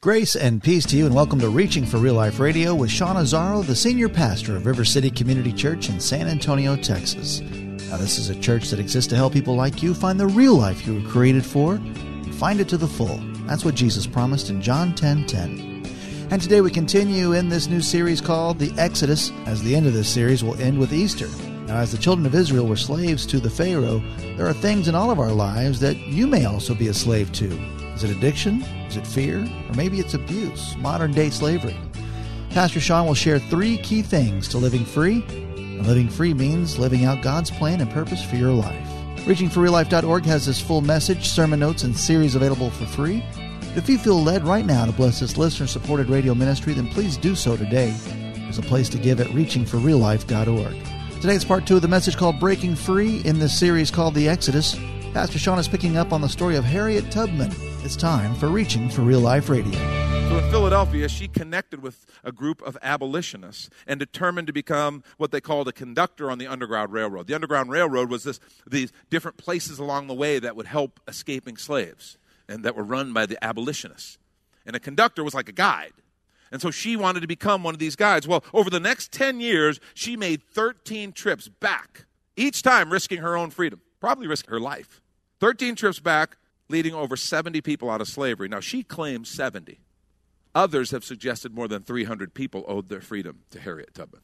Grace and peace to you, and welcome to Reaching for Real Life Radio with Sean Azzaro, the senior pastor of River City Community Church in San Antonio, Texas. Now, this is a church that exists to help people like you find the real life you were created for and find it to the full. That's what Jesus promised in John 10 10. And today we continue in this new series called The Exodus, as the end of this series will end with Easter. Now, as the children of Israel were slaves to the Pharaoh, there are things in all of our lives that you may also be a slave to. Is it addiction? Is it fear? Or maybe it's abuse, modern day slavery. Pastor Sean will share three key things to living free. And living free means living out God's plan and purpose for your life. ReachingForRealLife.org has this full message, sermon notes, and series available for free. If you feel led right now to bless this listener supported radio ministry, then please do so today. There's a place to give at reachingforreallife.org. Today part two of the message called Breaking Free in this series called The Exodus. Pastor Sean is picking up on the story of Harriet Tubman. It's time for Reaching for Real Life Radio. So in Philadelphia, she connected with a group of abolitionists and determined to become what they called a conductor on the Underground Railroad. The Underground Railroad was this, these different places along the way that would help escaping slaves and that were run by the abolitionists. And a conductor was like a guide. And so she wanted to become one of these guides. Well, over the next 10 years, she made 13 trips back, each time risking her own freedom, probably risking her life. 13 trips back, leading over 70 people out of slavery. Now, she claims 70. Others have suggested more than 300 people owed their freedom to Harriet Tubman.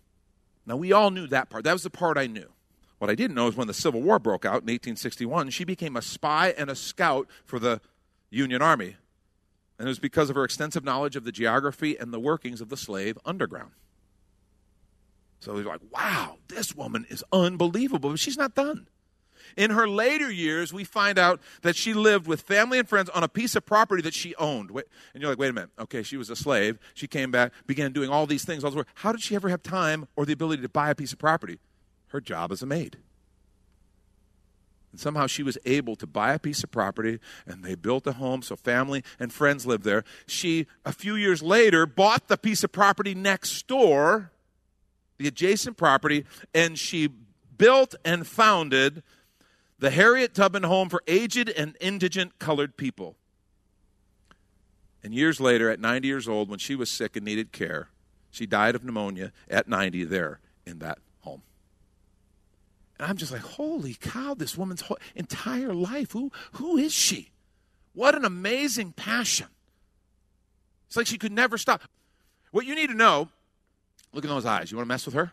Now, we all knew that part. That was the part I knew. What I didn't know is when the Civil War broke out in 1861, she became a spy and a scout for the Union Army. And it was because of her extensive knowledge of the geography and the workings of the slave underground. So they're like, wow, this woman is unbelievable. But she's not done. In her later years, we find out that she lived with family and friends on a piece of property that she owned. Wait, and you're like, wait a minute. Okay, she was a slave. She came back, began doing all these things. All this work. How did she ever have time or the ability to buy a piece of property? Her job as a maid. And somehow she was able to buy a piece of property and they built a home so family and friends lived there. She, a few years later, bought the piece of property next door, the adjacent property, and she built and founded the Harriet Tubman Home for Aged and Indigent Colored People. And years later, at 90 years old, when she was sick and needed care, she died of pneumonia at 90 there in that. And I'm just like, holy cow, this woman's whole, entire life. Who, who is she? What an amazing passion. It's like she could never stop. What you need to know look in those eyes. You want to mess with her?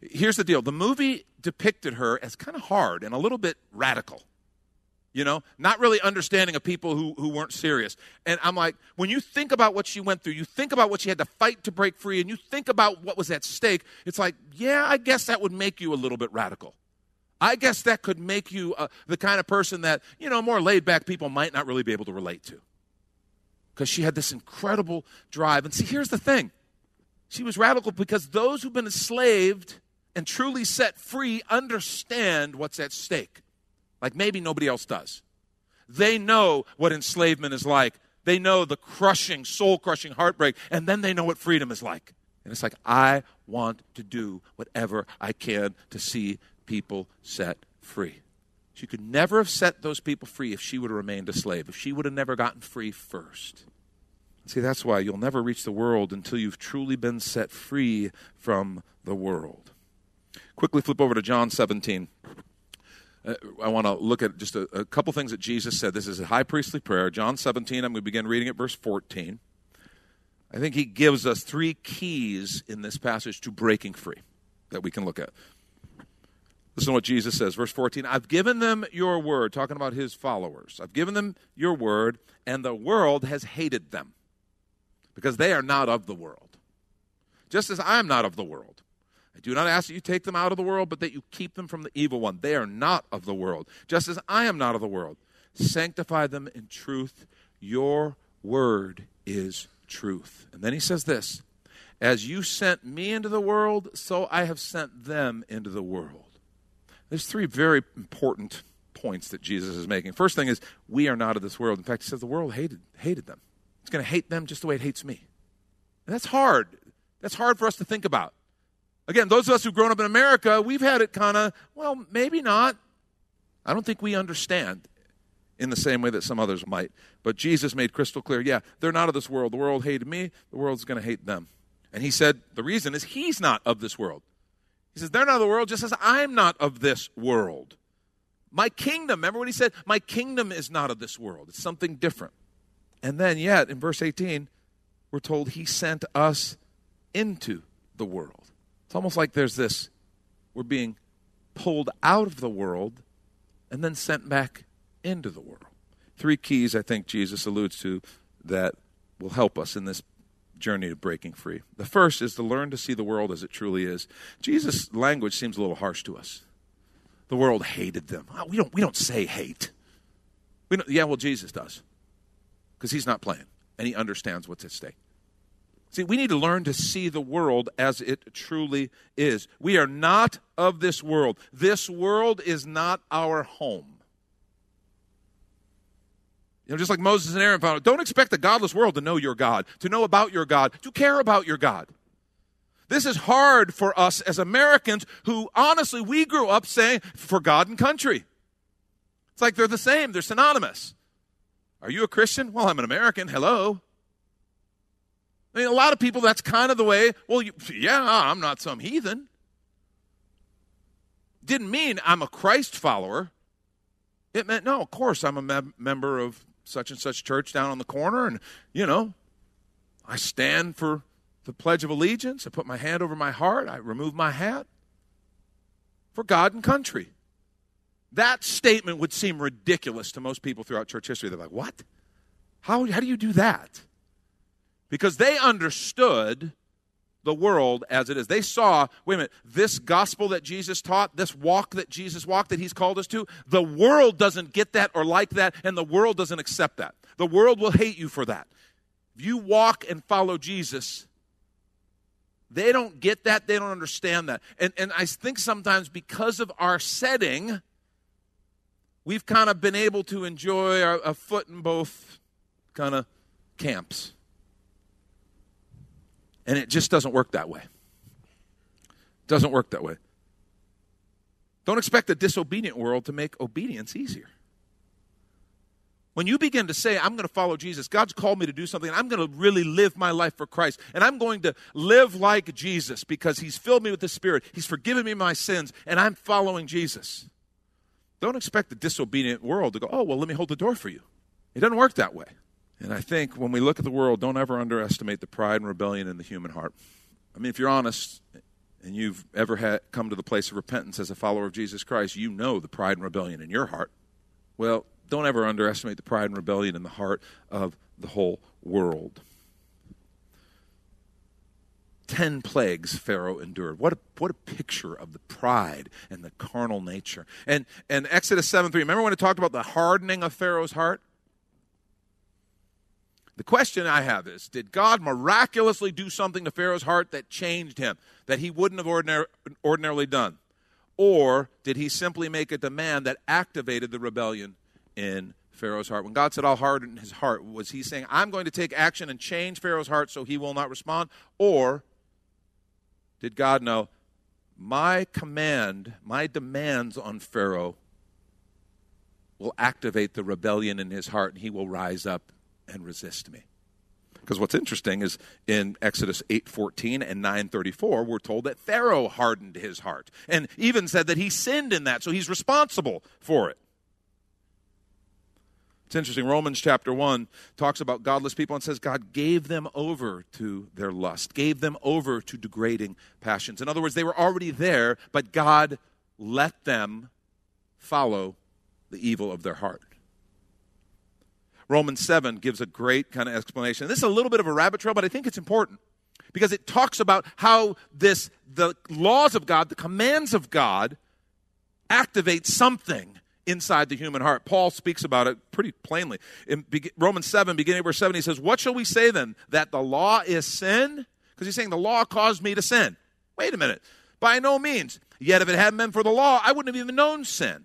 Here's the deal the movie depicted her as kind of hard and a little bit radical you know, not really understanding of people who, who weren't serious. And I'm like, when you think about what she went through, you think about what she had to fight to break free, and you think about what was at stake, it's like, yeah, I guess that would make you a little bit radical. I guess that could make you uh, the kind of person that, you know, more laid back people might not really be able to relate to. Because she had this incredible drive. And see, here's the thing she was radical because those who've been enslaved and truly set free understand what's at stake like maybe nobody else does. They know what enslavement is like. They know the crushing, soul crushing heartbreak, and then they know what freedom is like. And it's like, I want to do whatever I can to see people set free. She could never have set those people free if she would have remained a slave, if she would have never gotten free first. See, that's why you'll never reach the world until you've truly been set free from the world. Quickly flip over to John 17 uh, I want to look at just a, a, couple things that Jesus said. This is a high priestly prayer, John 17. I'm going to begin reading at verse 14. I think he gives us three keys in this passage to breaking free that we can look at. Listen to what Jesus says, verse 14. I've given them your word, talking about his followers. I've given them your word, and the world has hated them because they are not of the world, just as I am not of the world. I do not ask that you take them out of the world, but that you keep them from the evil one. They are not of the world, just as I am not of the world. Sanctify them in truth. Your word is truth. And then he says this As you sent me into the world, so I have sent them into the world. There's three very important points that Jesus is making. First thing is, we are not of this world. In fact, he says the world hated, hated them. It's going to hate them just the way it hates me. And that's hard. That's hard for us to think about. Again, those of us who've grown up in America, we've had it kind of, well, maybe not. I don't think we understand in the same way that some others might. But Jesus made crystal clear yeah, they're not of this world. The world hated me, the world's going to hate them. And he said the reason is he's not of this world. He says they're not of the world just as I'm not of this world. My kingdom, remember what he said? My kingdom is not of this world, it's something different. And then, yet, in verse 18, we're told he sent us into the world. It's almost like there's this we're being pulled out of the world and then sent back into the world. Three keys I think Jesus alludes to that will help us in this journey to breaking free. The first is to learn to see the world as it truly is. Jesus' language seems a little harsh to us. The world hated them. Oh, we, don't, we don't say hate. We don't, yeah, well, Jesus does because he's not playing and he understands what's at stake. See, we need to learn to see the world as it truly is. We are not of this world. This world is not our home. You know, just like Moses and Aaron found out, don't expect the godless world to know your God, to know about your God, to care about your God. This is hard for us as Americans who, honestly, we grew up saying, for God and country. It's like they're the same, they're synonymous. Are you a Christian? Well, I'm an American. Hello. I mean, a lot of people, that's kind of the way, well, you, yeah, I'm not some heathen. Didn't mean I'm a Christ follower. It meant, no, of course, I'm a mem- member of such and such church down on the corner, and, you know, I stand for the Pledge of Allegiance. I put my hand over my heart. I remove my hat for God and country. That statement would seem ridiculous to most people throughout church history. They're like, what? How, how do you do that? Because they understood the world as it is. They saw, wait a minute, this gospel that Jesus taught, this walk that Jesus walked that he's called us to, the world doesn't get that or like that, and the world doesn't accept that. The world will hate you for that. If you walk and follow Jesus, they don't get that, they don't understand that. And, and I think sometimes because of our setting, we've kind of been able to enjoy a foot in both kind of camps. And it just doesn't work that way. Doesn't work that way. Don't expect a disobedient world to make obedience easier. When you begin to say, I'm going to follow Jesus, God's called me to do something, I'm going to really live my life for Christ, and I'm going to live like Jesus because He's filled me with the Spirit, He's forgiven me my sins, and I'm following Jesus. Don't expect the disobedient world to go, oh, well, let me hold the door for you. It doesn't work that way. And I think when we look at the world, don't ever underestimate the pride and rebellion in the human heart. I mean, if you're honest and you've ever had, come to the place of repentance as a follower of Jesus Christ, you know the pride and rebellion in your heart. Well, don't ever underestimate the pride and rebellion in the heart of the whole world. Ten plagues Pharaoh endured. What a, what a picture of the pride and the carnal nature. And, and Exodus 7 3, remember when it talked about the hardening of Pharaoh's heart? The question I have is Did God miraculously do something to Pharaoh's heart that changed him, that he wouldn't have ordinarily done? Or did he simply make a demand that activated the rebellion in Pharaoh's heart? When God said, I'll harden his heart, was he saying, I'm going to take action and change Pharaoh's heart so he will not respond? Or did God know, my command, my demands on Pharaoh will activate the rebellion in his heart and he will rise up and resist me. Because what's interesting is in Exodus 8:14 and 9:34 we're told that Pharaoh hardened his heart and even said that he sinned in that so he's responsible for it. It's interesting Romans chapter 1 talks about godless people and says God gave them over to their lust, gave them over to degrading passions. In other words, they were already there, but God let them follow the evil of their heart. Romans 7 gives a great kind of explanation. This is a little bit of a rabbit trail, but I think it's important because it talks about how this the laws of God, the commands of God activate something inside the human heart. Paul speaks about it pretty plainly. In Romans 7, beginning verse 7, he says, What shall we say then? That the law is sin? Because he's saying the law caused me to sin. Wait a minute. By no means. Yet if it hadn't been for the law, I wouldn't have even known sin.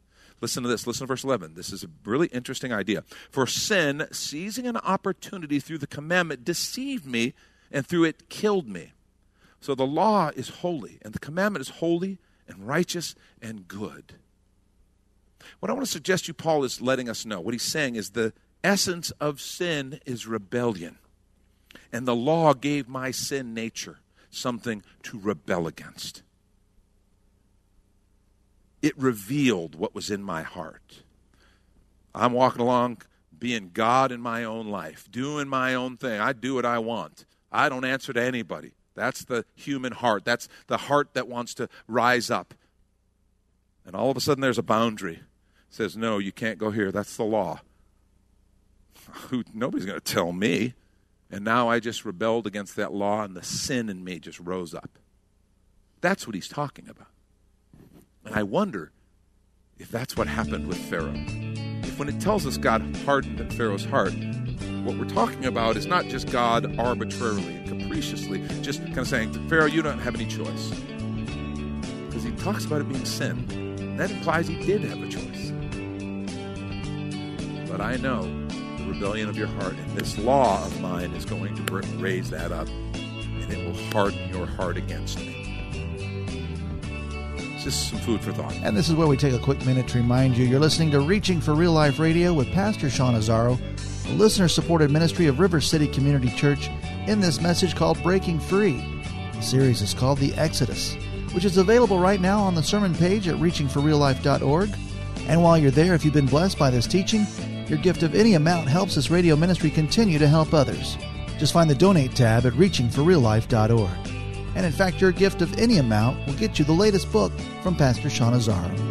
Listen to this. Listen to verse 11. This is a really interesting idea. For sin, seizing an opportunity through the commandment, deceived me, and through it killed me. So the law is holy, and the commandment is holy and righteous and good. What I want to suggest you, Paul is letting us know. What he's saying is the essence of sin is rebellion. And the law gave my sin nature something to rebel against it revealed what was in my heart. I'm walking along being God in my own life, doing my own thing. I do what I want. I don't answer to anybody. That's the human heart. That's the heart that wants to rise up. And all of a sudden there's a boundary. It says, no, you can't go here. That's the law. Who, nobody's going to tell me. And now I just rebelled against that law, and the sin in me just rose up. That's what he's talking about. And I wonder if that's what happened with Pharaoh. If when it tells us God hardened Pharaoh's heart, what we're talking about is not just God arbitrarily and capriciously, just kind of saying, Pharaoh, you don't have any choice. Because he talks about it being sin. That implies he did have a choice. But I know the rebellion of your heart, and this law of mine is going to raise that up, and it will harden your heart against me just some food for thought. And this is where we take a quick minute to remind you you're listening to Reaching for Real Life Radio with Pastor Sean Azzaro, a listener supported ministry of River City Community Church, in this message called Breaking Free. The series is called The Exodus, which is available right now on the sermon page at reachingforreallife.org. And while you're there, if you've been blessed by this teaching, your gift of any amount helps this radio ministry continue to help others. Just find the donate tab at reachingforreallife.org. And in fact, your gift of any amount will get you the latest book from Pastor Sean Azzaro.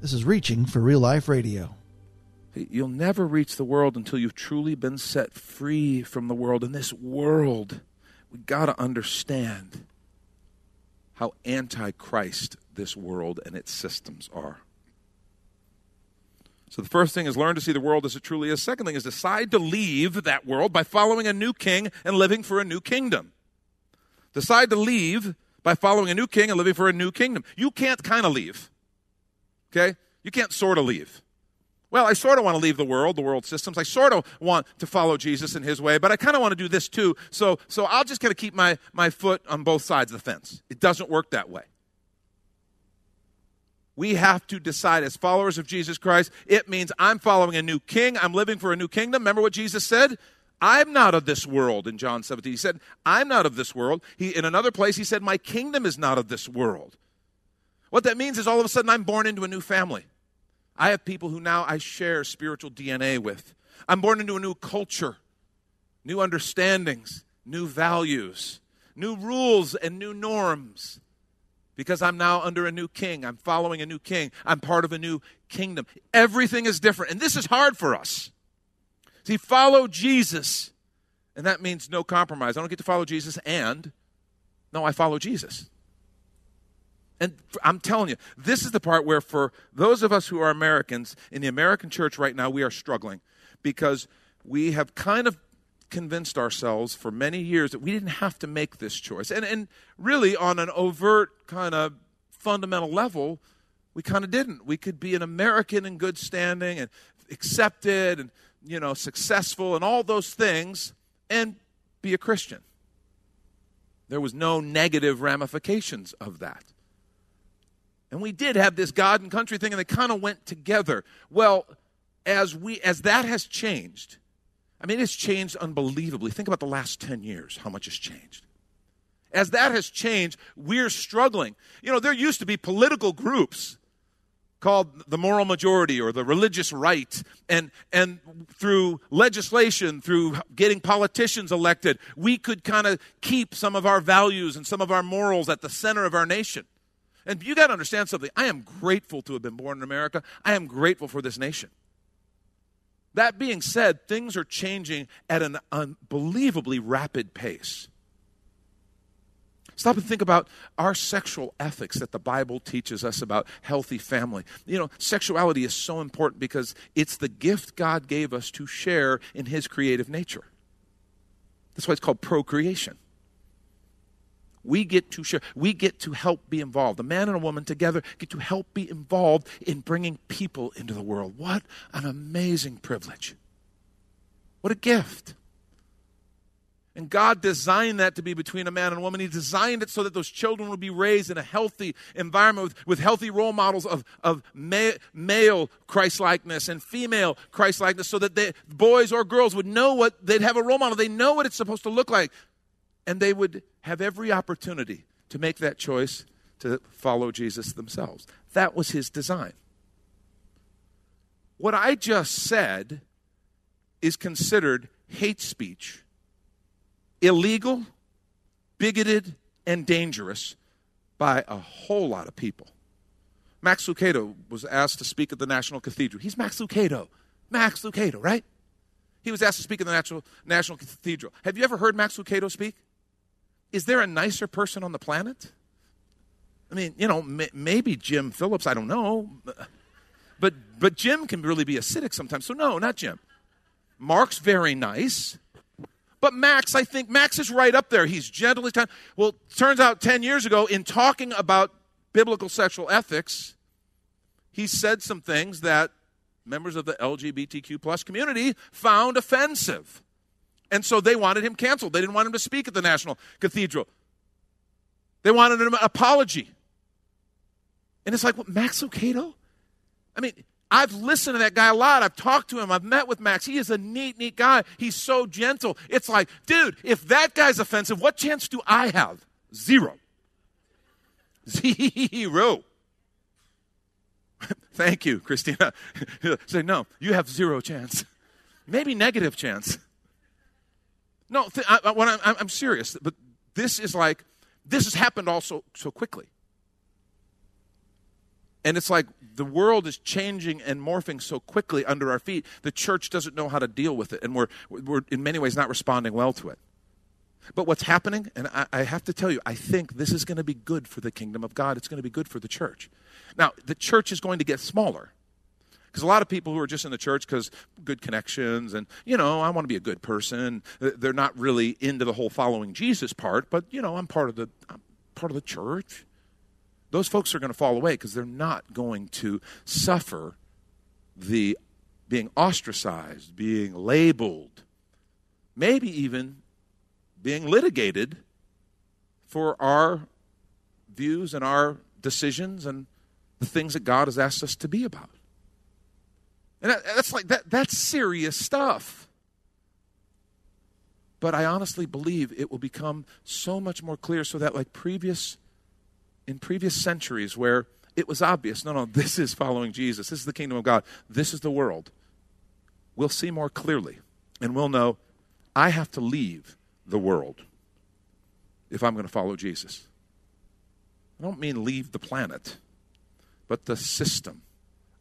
this is Reaching for Real Life Radio. You'll never reach the world until you've truly been set free from the world. In this world, we got to understand how anti-Christ this world and its systems are. So the first thing is learn to see the world as it truly is. Second thing is decide to leave that world by following a new king and living for a new kingdom. Decide to leave by following a new king and living for a new kingdom. You can't kind of leave. Okay? You can't sort of leave. Well, I sort of want to leave the world, the world systems. I sort of want to follow Jesus in his way, but I kind of want to do this too. So, so I'll just kind of keep my, my foot on both sides of the fence. It doesn't work that way. We have to decide as followers of Jesus Christ, it means I'm following a new king. I'm living for a new kingdom. Remember what Jesus said? I'm not of this world in John 17. He said, I'm not of this world. He, in another place, he said, My kingdom is not of this world. What that means is all of a sudden I'm born into a new family. I have people who now I share spiritual DNA with. I'm born into a new culture, new understandings, new values, new rules, and new norms. Because I'm now under a new king. I'm following a new king. I'm part of a new kingdom. Everything is different. And this is hard for us. See, follow Jesus. And that means no compromise. I don't get to follow Jesus and, no, I follow Jesus. And I'm telling you, this is the part where, for those of us who are Americans in the American church right now, we are struggling because we have kind of convinced ourselves for many years that we didn't have to make this choice. And, and really, on an overt kind of fundamental level, we kind of didn't. We could be an American in good standing and accepted and, you know, successful and all those things and be a Christian. There was no negative ramifications of that. And we did have this God and country thing, and they kind of went together. Well, as we as that has changed, I mean, it's changed unbelievably. Think about the last 10 years, how much has changed. As that has changed, we're struggling. You know, there used to be political groups called the moral majority or the religious right and and through legislation through getting politicians elected we could kind of keep some of our values and some of our morals at the center of our nation and you got to understand something. I am grateful to have been born in America. I am grateful for this nation. That being said, things are changing at an unbelievably rapid pace. Stop and think about our sexual ethics that the Bible teaches us about healthy family. You know, sexuality is so important because it's the gift God gave us to share in His creative nature. That's why it's called procreation. We get to share, we get to help be involved. A man and a woman together get to help be involved in bringing people into the world. What an amazing privilege. What a gift. And God designed that to be between a man and a woman. He designed it so that those children would be raised in a healthy environment with, with healthy role models of, of ma- male Christlikeness and female Christlikeness so that they, boys or girls would know what they'd have a role model. They know what it's supposed to look like and they would have every opportunity to make that choice to follow Jesus themselves. That was his design. What I just said is considered hate speech, illegal, bigoted, and dangerous by a whole lot of people. Max Lucado was asked to speak at the National Cathedral. He's Max Lucado. Max Lucado, right? He was asked to speak at the National, National Cathedral. Have you ever heard Max Lucado speak? Is there a nicer person on the planet? I mean, you know, m- maybe Jim Phillips, I don't know. But, but Jim can really be acidic sometimes. So, no, not Jim. Mark's very nice. But Max, I think Max is right up there. He's kind. Well, turns out 10 years ago, in talking about biblical sexual ethics, he said some things that members of the LGBTQ plus community found offensive. And so they wanted him canceled. They didn't want him to speak at the National Cathedral. They wanted an apology. And it's like, what, Max Lucado? I mean, I've listened to that guy a lot. I've talked to him. I've met with Max. He is a neat, neat guy. He's so gentle. It's like, dude, if that guy's offensive, what chance do I have? Zero. Zero. Thank you, Christina. Say, no, you have zero chance. Maybe negative chance. No, th- I, I, I'm serious, but this is like, this has happened also so quickly. And it's like the world is changing and morphing so quickly under our feet, the church doesn't know how to deal with it, and we're, we're in many ways not responding well to it. But what's happening, and I, I have to tell you, I think this is going to be good for the kingdom of God. It's going to be good for the church. Now, the church is going to get smaller. Because a lot of people who are just in the church because good connections and, you know, I want to be a good person, they're not really into the whole following Jesus part, but, you know, I'm part of the, I'm part of the church. Those folks are going to fall away because they're not going to suffer the being ostracized, being labeled, maybe even being litigated for our views and our decisions and the things that God has asked us to be about. And that, that's like that that's serious stuff. But I honestly believe it will become so much more clear so that like previous in previous centuries where it was obvious, no, no, this is following Jesus. This is the kingdom of God. This is the world. We'll see more clearly and we'll know I have to leave the world if I'm going to follow Jesus. I don't mean leave the planet, but the system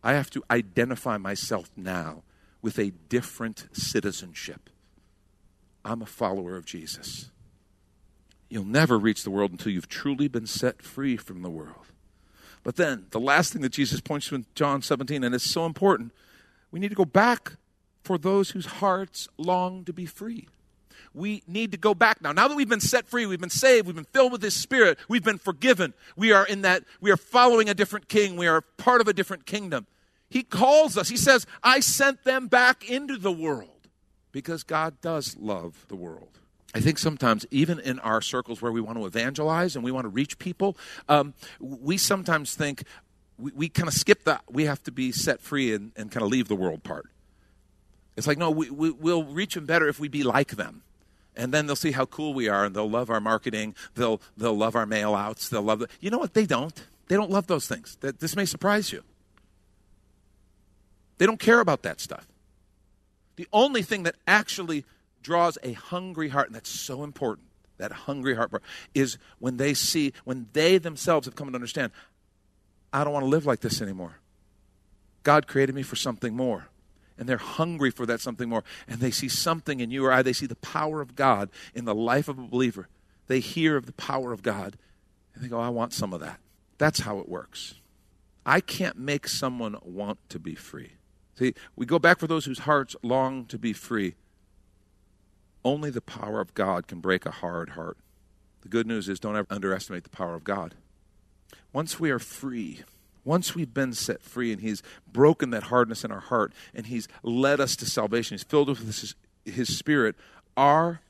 I have to identify myself now with a different citizenship. I'm a follower of Jesus. You'll never reach the world until you've truly been set free from the world. But then, the last thing that Jesus points to in John 17, and it's so important, we need to go back for those whose hearts long to be free. We need to go back now. Now that we've been set free, we've been saved, we've been filled with His Spirit, we've been forgiven. We are in that, we are following a different king, we are part of a different kingdom. He calls us, He says, I sent them back into the world because God does love the world. I think sometimes, even in our circles where we want to evangelize and we want to reach people, um, we sometimes think we, we kind of skip that we have to be set free and, and kind of leave the world part. It's like, no, we, we, we'll reach them better if we be like them and then they'll see how cool we are and they'll love our marketing they'll they'll love our mail outs they'll love the, you know what they don't they don't love those things that this may surprise you they don't care about that stuff the only thing that actually draws a hungry heart, and that's so important. That hungry heart is when they see, when they themselves have come to understand, I don't want to live like this anymore. God created me for something more. And they're hungry for that something more. And they see something in you or I. They see the power of God in the life of a believer. They hear of the power of God and they go, I want some of that. That's how it works. I can't make someone want to be free. See, we go back for those whose hearts long to be free. Only the power of God can break a hard heart. The good news is don't ever underestimate the power of God. Once we are free, once we've been set free and He's broken that hardness in our heart and He's led us to salvation, He's filled us with His, his Spirit, our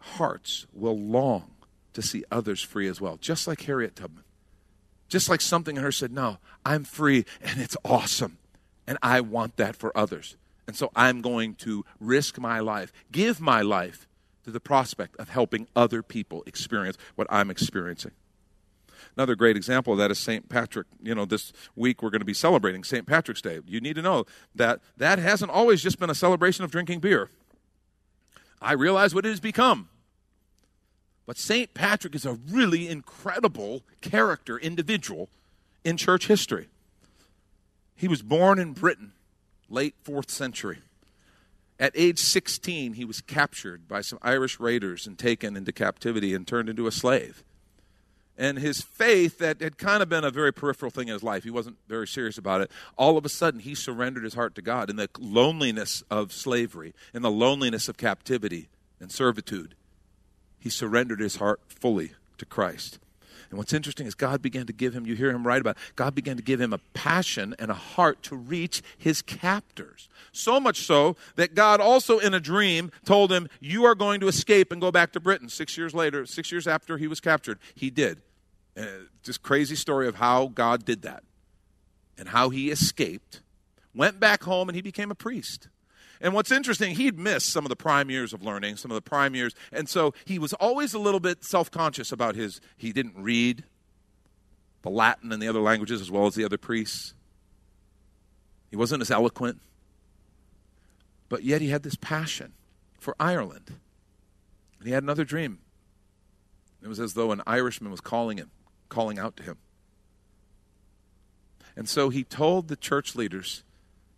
hearts will long to see others free as well, just like Harriet Tubman. Just like something in her said, No, I'm free and it's awesome. And I want that for others. And so I'm going to risk my life, give my life to the prospect of helping other people experience what I'm experiencing. Another great example of that is St. Patrick. You know, this week we're going to be celebrating St. Patrick's Day. You need to know that that hasn't always just been a celebration of drinking beer. I realize what it has become. But St. Patrick is a really incredible character, individual in church history. He was born in Britain late fourth century. At age 16, he was captured by some Irish raiders and taken into captivity and turned into a slave. And his faith, that had kind of been a very peripheral thing in his life, he wasn't very serious about it. All of a sudden, he surrendered his heart to God in the loneliness of slavery, in the loneliness of captivity and servitude. He surrendered his heart fully to Christ. And what's interesting is God began to give him, you hear him write about, God began to give him a passion and a heart to reach his captors. So much so that God also in a dream told him, You are going to escape and go back to Britain. Six years later, six years after he was captured, he did. Uh, just crazy story of how God did that and how he escaped, went back home, and he became a priest. And what's interesting, he'd missed some of the prime years of learning, some of the prime years. And so he was always a little bit self conscious about his, he didn't read the Latin and the other languages as well as the other priests. He wasn't as eloquent. But yet he had this passion for Ireland. And he had another dream. It was as though an Irishman was calling him, calling out to him. And so he told the church leaders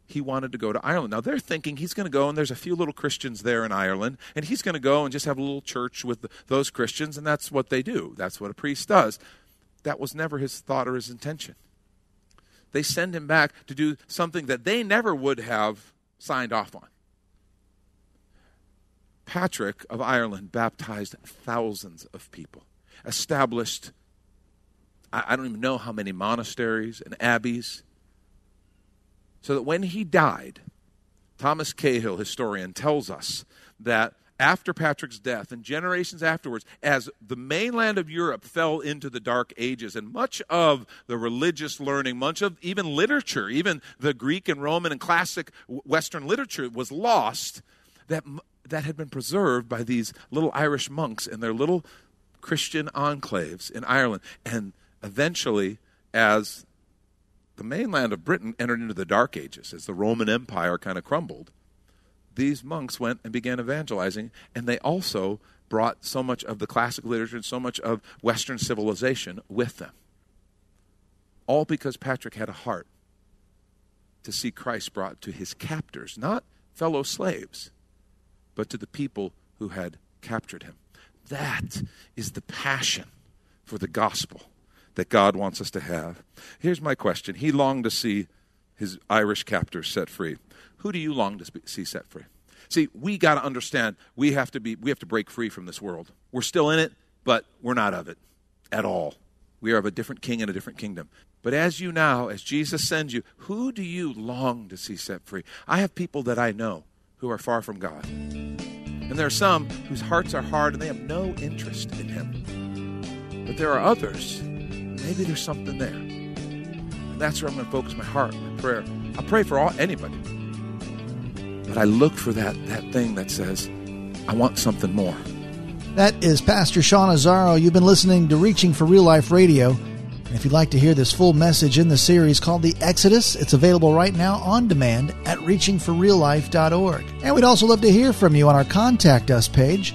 he wanted to go to Ireland. Now they're thinking he's going to go and there's a few little Christians there in Ireland and he's going to go and just have a little church with those Christians and that's what they do. That's what a priest does. That was never his thought or his intention. They send him back to do something that they never would have signed off on. Patrick of Ireland baptized thousands of people, established, I don't even know how many monasteries and abbeys so that when he died, Thomas Cahill, historian, tells us that after Patrick's death and generations afterwards, as the mainland of Europe fell into the Dark Ages, and much of the religious learning, much of even literature, even the Greek and Roman and classic Western literature was lost, that, that had been preserved by these little Irish monks in their little Christian enclaves in Ireland. And eventually, as the mainland of Britain entered into the Dark Ages as the Roman Empire kind of crumbled. These monks went and began evangelizing, and they also brought so much of the classic literature and so much of Western civilization with them. All because Patrick had a heart to see Christ brought to his captors, not fellow slaves, but to the people who had captured him. That is the passion for the gospel that God wants us to have. Here's my question He longed to see his Irish captors set free. Who do you long to see set free? See, we got to understand we have to be we have to break free from this world. We're still in it, but we're not of it at all. We are of a different king and a different kingdom. But as you now, as Jesus sends you, who do you long to see set free? I have people that I know who are far from God. And there are some whose hearts are hard and they have no interest in Him. But there are others, maybe there's something there. And that's where I'm going to focus my heart, my prayer. I pray for all, anybody. But I look for that, that thing that says, I want something more. That is Pastor Sean Azzaro. You've been listening to Reaching for Real Life Radio. And if you'd like to hear this full message in the series called The Exodus, it's available right now on demand at reachingforreallife.org. And we'd also love to hear from you on our Contact Us page.